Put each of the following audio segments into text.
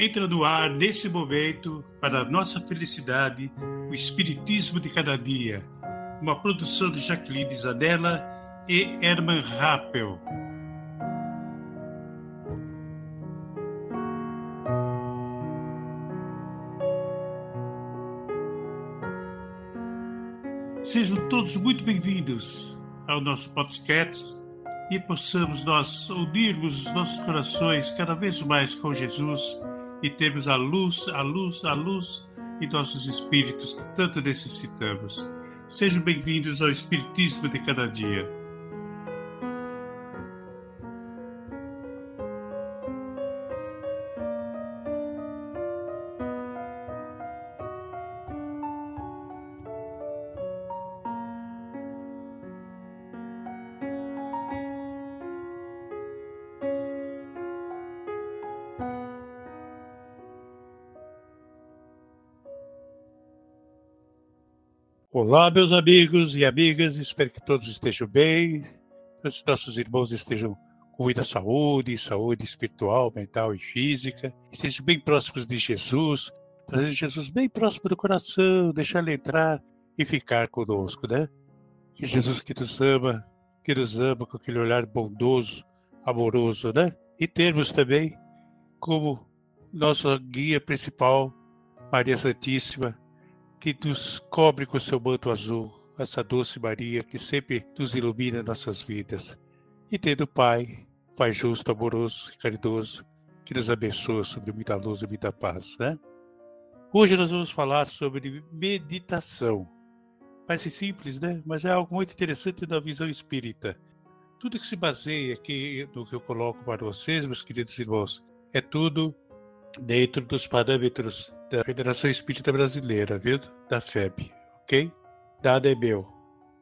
Entra no ar, nesse momento, para nossa felicidade, o Espiritismo de Cada Dia, uma produção de Jacqueline Zanella e Herman Rappel. Sejam todos muito bem-vindos ao nosso podcast e possamos nós unirmos os nossos corações cada vez mais com Jesus e termos a luz, a luz, a luz em nossos espíritos que tanto necessitamos. Sejam bem-vindos ao Espiritismo de cada dia. Olá, meus amigos e amigas, espero que todos estejam bem, que os nossos irmãos estejam com muita saúde, saúde espiritual, mental e física, estejam bem próximos de Jesus, trazendo Jesus bem próximo do coração, deixar ele entrar e ficar conosco, né? Que Jesus que nos ama, que nos ama com aquele olhar bondoso, amoroso, né? E termos também como nossa guia principal, Maria Santíssima, que nos cobre com seu manto azul, essa doce Maria que sempre nos ilumina nossas vidas. E tendo Pai, Pai justo, amoroso e caridoso, que nos abençoa sobre muita luz e muita paz, né? Hoje nós vamos falar sobre meditação. Parece simples, né? Mas é algo muito interessante da visão espírita. Tudo que se baseia aqui no que eu coloco para vocês, meus queridos irmãos, é tudo dentro dos parâmetros da Federação Espírita Brasileira, viu? Da FEB, ok? Dada é meu.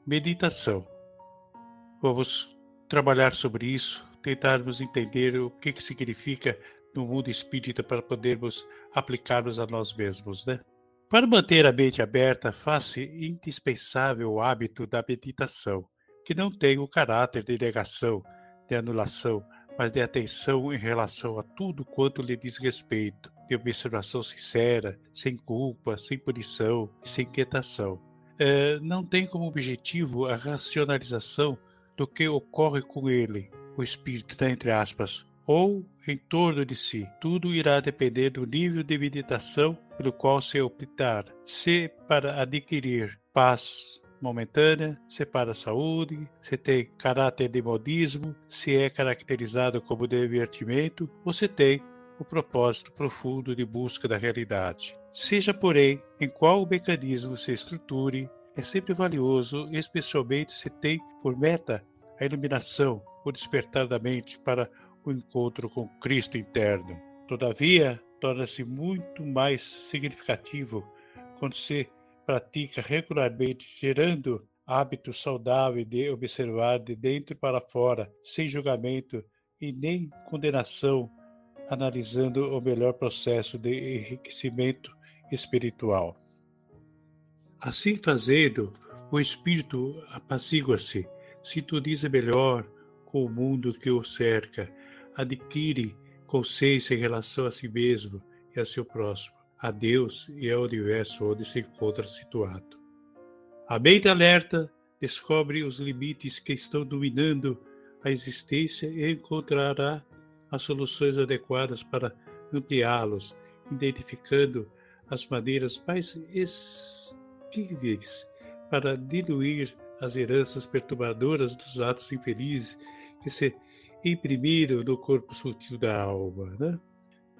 Meditação. Vamos trabalhar sobre isso, tentarmos entender o que, que significa no mundo espírita para podermos aplicarmos a nós mesmos, né? Para manter a mente aberta, faz-se indispensável o hábito da meditação, que não tem o caráter de negação, de anulação, mas de atenção em relação a tudo quanto lhe diz respeito, de observação sincera, sem culpa, sem punição, sem inquietação. É, não tem como objetivo a racionalização do que ocorre com ele, o espírito, né, entre aspas, ou em torno de si. Tudo irá depender do nível de meditação pelo qual se optar, se para adquirir paz momentânea, se para a saúde, se tem caráter de modismo, se é caracterizado como divertimento ou se tem o propósito profundo de busca da realidade. Seja, porém, em qual mecanismo se estruture, é sempre valioso, especialmente se tem por meta a iluminação, o despertar da mente para o encontro com Cristo interno. Todavia, torna-se muito mais significativo quando se pratica regularmente, gerando hábito saudável de observar de dentro para fora, sem julgamento e nem condenação analisando o melhor processo de enriquecimento espiritual. Assim fazendo, o espírito apazigua-se, sintoniza melhor com o mundo que o cerca, adquire consciência em relação a si mesmo e a seu próximo, a Deus e ao universo onde se encontra situado. A mente alerta descobre os limites que estão dominando a existência e encontrará as soluções adequadas para ampliá-los, identificando as maneiras mais estíveis para diluir as heranças perturbadoras dos atos infelizes que se imprimiram no corpo sutil da alma. Né?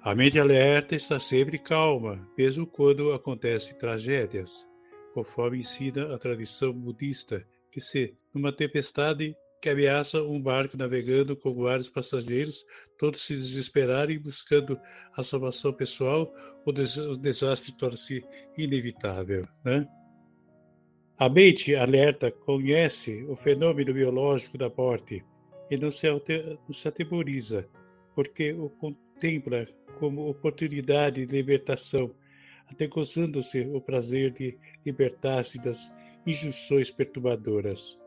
A mente alerta está sempre calma, mesmo quando acontecem tragédias, conforme ensina a tradição budista, que se, numa tempestade que ameaça um barco navegando com vários passageiros, todos se desesperarem buscando a salvação pessoal, o, des o desastre torna-se inevitável. Né? A mente alerta conhece o fenômeno biológico da morte e não se atemoriza, porque o contempla como oportunidade de libertação, até gozando-se o prazer de libertar-se das injunções perturbadoras.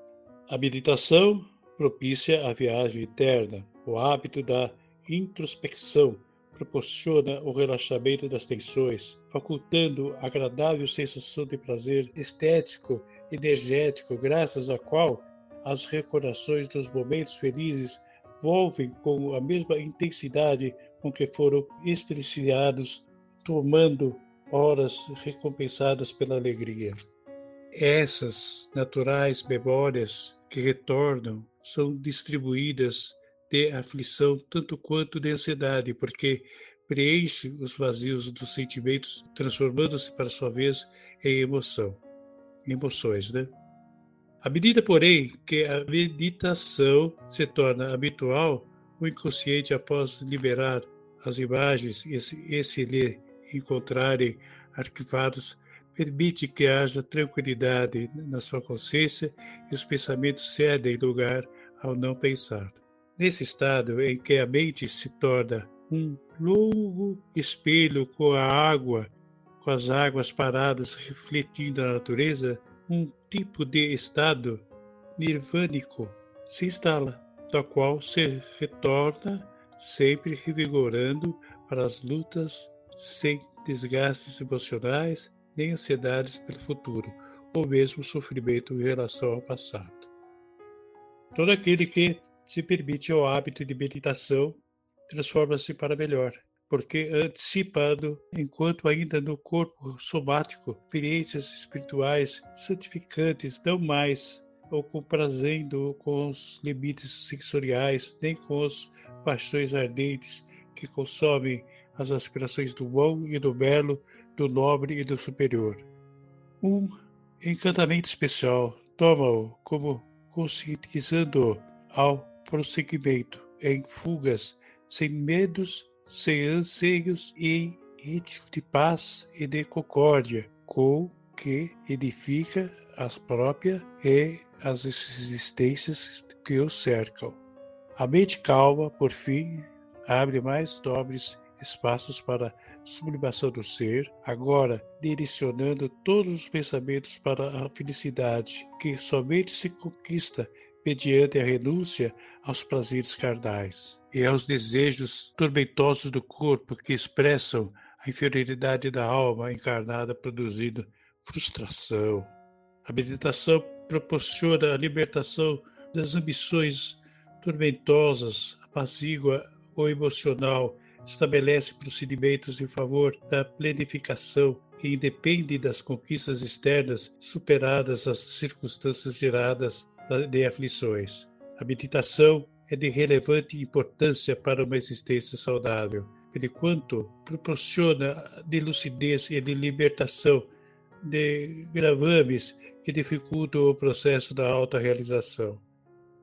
A meditação propicia a viagem interna, o hábito da introspecção proporciona o relaxamento das tensões, facultando agradável sensação de prazer estético, energético, graças à qual as recordações dos momentos felizes volvem com a mesma intensidade com que foram experienciados, tomando horas recompensadas pela alegria. Essas naturais memórias que retornam são distribuídas de aflição tanto quanto de ansiedade, porque preenche os vazios dos sentimentos, transformando-se para sua vez em emoção, emoções, né? À medida, porém, que a meditação se torna habitual, o inconsciente, após liberar as imagens e se, se lhe encontrarem arquivados, permite que haja tranquilidade na sua consciência e os pensamentos cedem lugar ao não pensar. Nesse estado em que a mente se torna um longo espelho com a água, com as águas paradas refletindo a natureza, um tipo de estado nirvânico se instala, do qual se retorna sempre revigorando para as lutas sem desgastes emocionais nem ansiedades pelo futuro, ou mesmo sofrimento em relação ao passado. Todo aquele que se permite ao hábito de meditação, transforma-se para melhor, porque antecipando, enquanto ainda no corpo somático, experiências espirituais santificantes não mais ou comprazendo com os limites sensoriais, nem com as paixões ardentes que consomem as aspirações do bom e do belo, do nobre e do superior. Um encantamento especial toma-o como conscientizando ao prosseguimento, em fugas, sem medos, sem anseios e ritmo de paz e de concórdia, com que edifica as próprias e as existências que o cercam. A mente calma, por fim, abre mais nobres espaços para sublimação do ser, agora direcionando todos os pensamentos para a felicidade, que somente se conquista mediante a renúncia aos prazeres carnais e aos desejos tormentosos do corpo que expressam a inferioridade da alma encarnada produzindo frustração. A meditação proporciona a libertação das ambições tormentosas, apazigua o emocional, estabelece procedimentos em favor da planificação que independe das conquistas externas superadas as circunstâncias geradas de aflições. A meditação é de relevante importância para uma existência saudável, enquanto proporciona de lucidez e de libertação de gravames que dificultam o processo da autorrealização.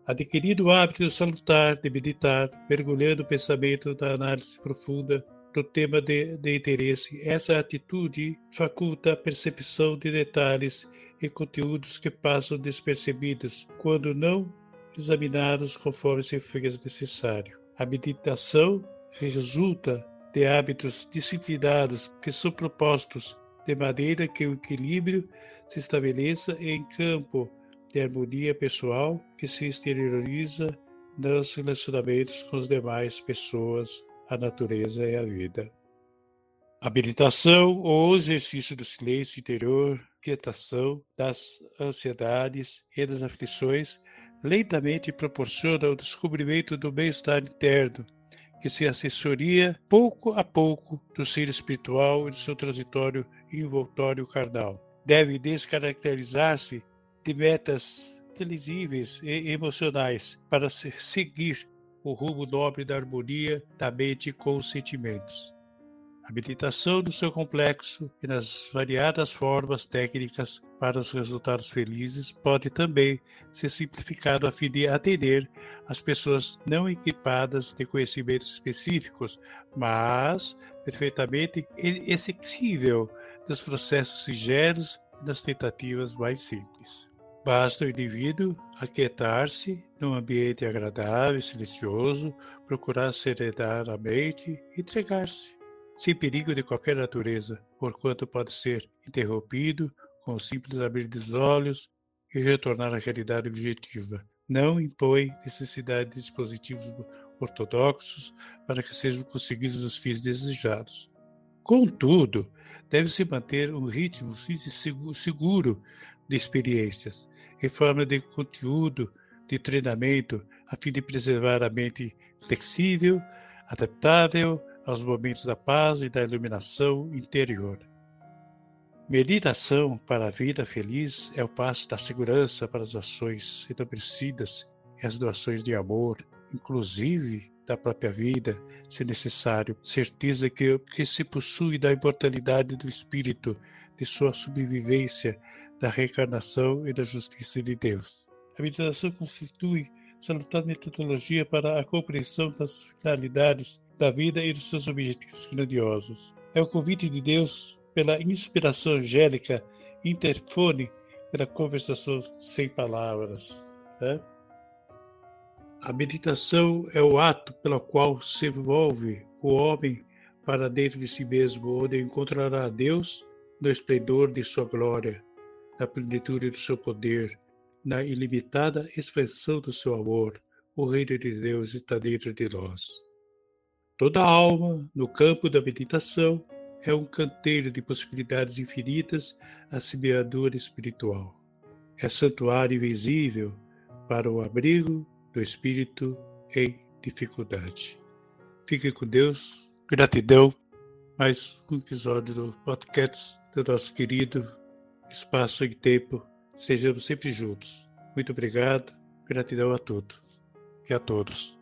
Adquirido o hábito salutar de meditar, mergulhando o pensamento na análise profunda do tema de, de interesse, essa atitude faculta a percepção de detalhes e conteúdos que passam despercebidos quando não examinados conforme se fez necessário. A meditação resulta de hábitos disciplinados que são propostos de maneira que o equilíbrio se estabeleça em campo de harmonia pessoal que se exterioriza nos relacionamentos com as demais pessoas, a natureza e a vida. A meditação ou exercício do silêncio interior, quietação das ansiedades e das aflições, lentamente proporciona o descobrimento do bem-estar interno, que se assessoria pouco a pouco do ser espiritual e do seu transitório envoltório carnal. Deve descaracterizar-se de metas inteligíveis e emocionais para seguir o rumo nobre da harmonia da mente com os sentimentos. A meditação no seu complexo e nas variadas formas técnicas para os resultados felizes pode também ser simplificado a fim de atender as pessoas não equipadas de conhecimentos específicos, mas perfeitamente execuível nos processos singelos e nas tentativas mais simples. Basta o indivíduo aquietar-se num ambiente agradável e silencioso, procurar serenar a mente e entregar-se sem perigo de qualquer natureza, porquanto pode ser interrompido com o simples abrir dos olhos e retornar à realidade objetiva. Não impõe necessidade de dispositivos ortodoxos para que sejam conseguidos os fins desejados. Contudo, deve-se manter um ritmo seguro de experiências, em forma de conteúdo de treinamento, a fim de preservar a mente flexível, adaptável aos momentos da paz e da iluminação interior. Meditação para a vida feliz é o passo da segurança para as ações enobrecidas e as doações de amor, inclusive da própria vida, se necessário, certeza que, que se possui da imortalidade do espírito, de sua sobrevivência, da reencarnação e da justiça de Deus. A meditação constitui salutar metodologia para a compreensão das finalidades da vida e dos seus objetivos grandiosos. É o convite de Deus pela inspiração angélica, interfone pela conversação sem palavras. Né? A meditação é o ato pelo qual se envolve o homem para dentro de si mesmo, onde encontrará a Deus no esplendor de sua glória, na plenitude do seu poder, na ilimitada expansão do seu amor. O reino de Deus está dentro de nós. Toda alma, no campo da meditação, é um canteiro de possibilidades infinitas a semeadura espiritual. É santuário invisível para o abrigo do espírito em dificuldade. Fique com Deus. Gratidão. Mais um episódio do podcast do nosso querido Espaço e Tempo. Sejamos sempre juntos. Muito obrigado. Gratidão a todos e a todos.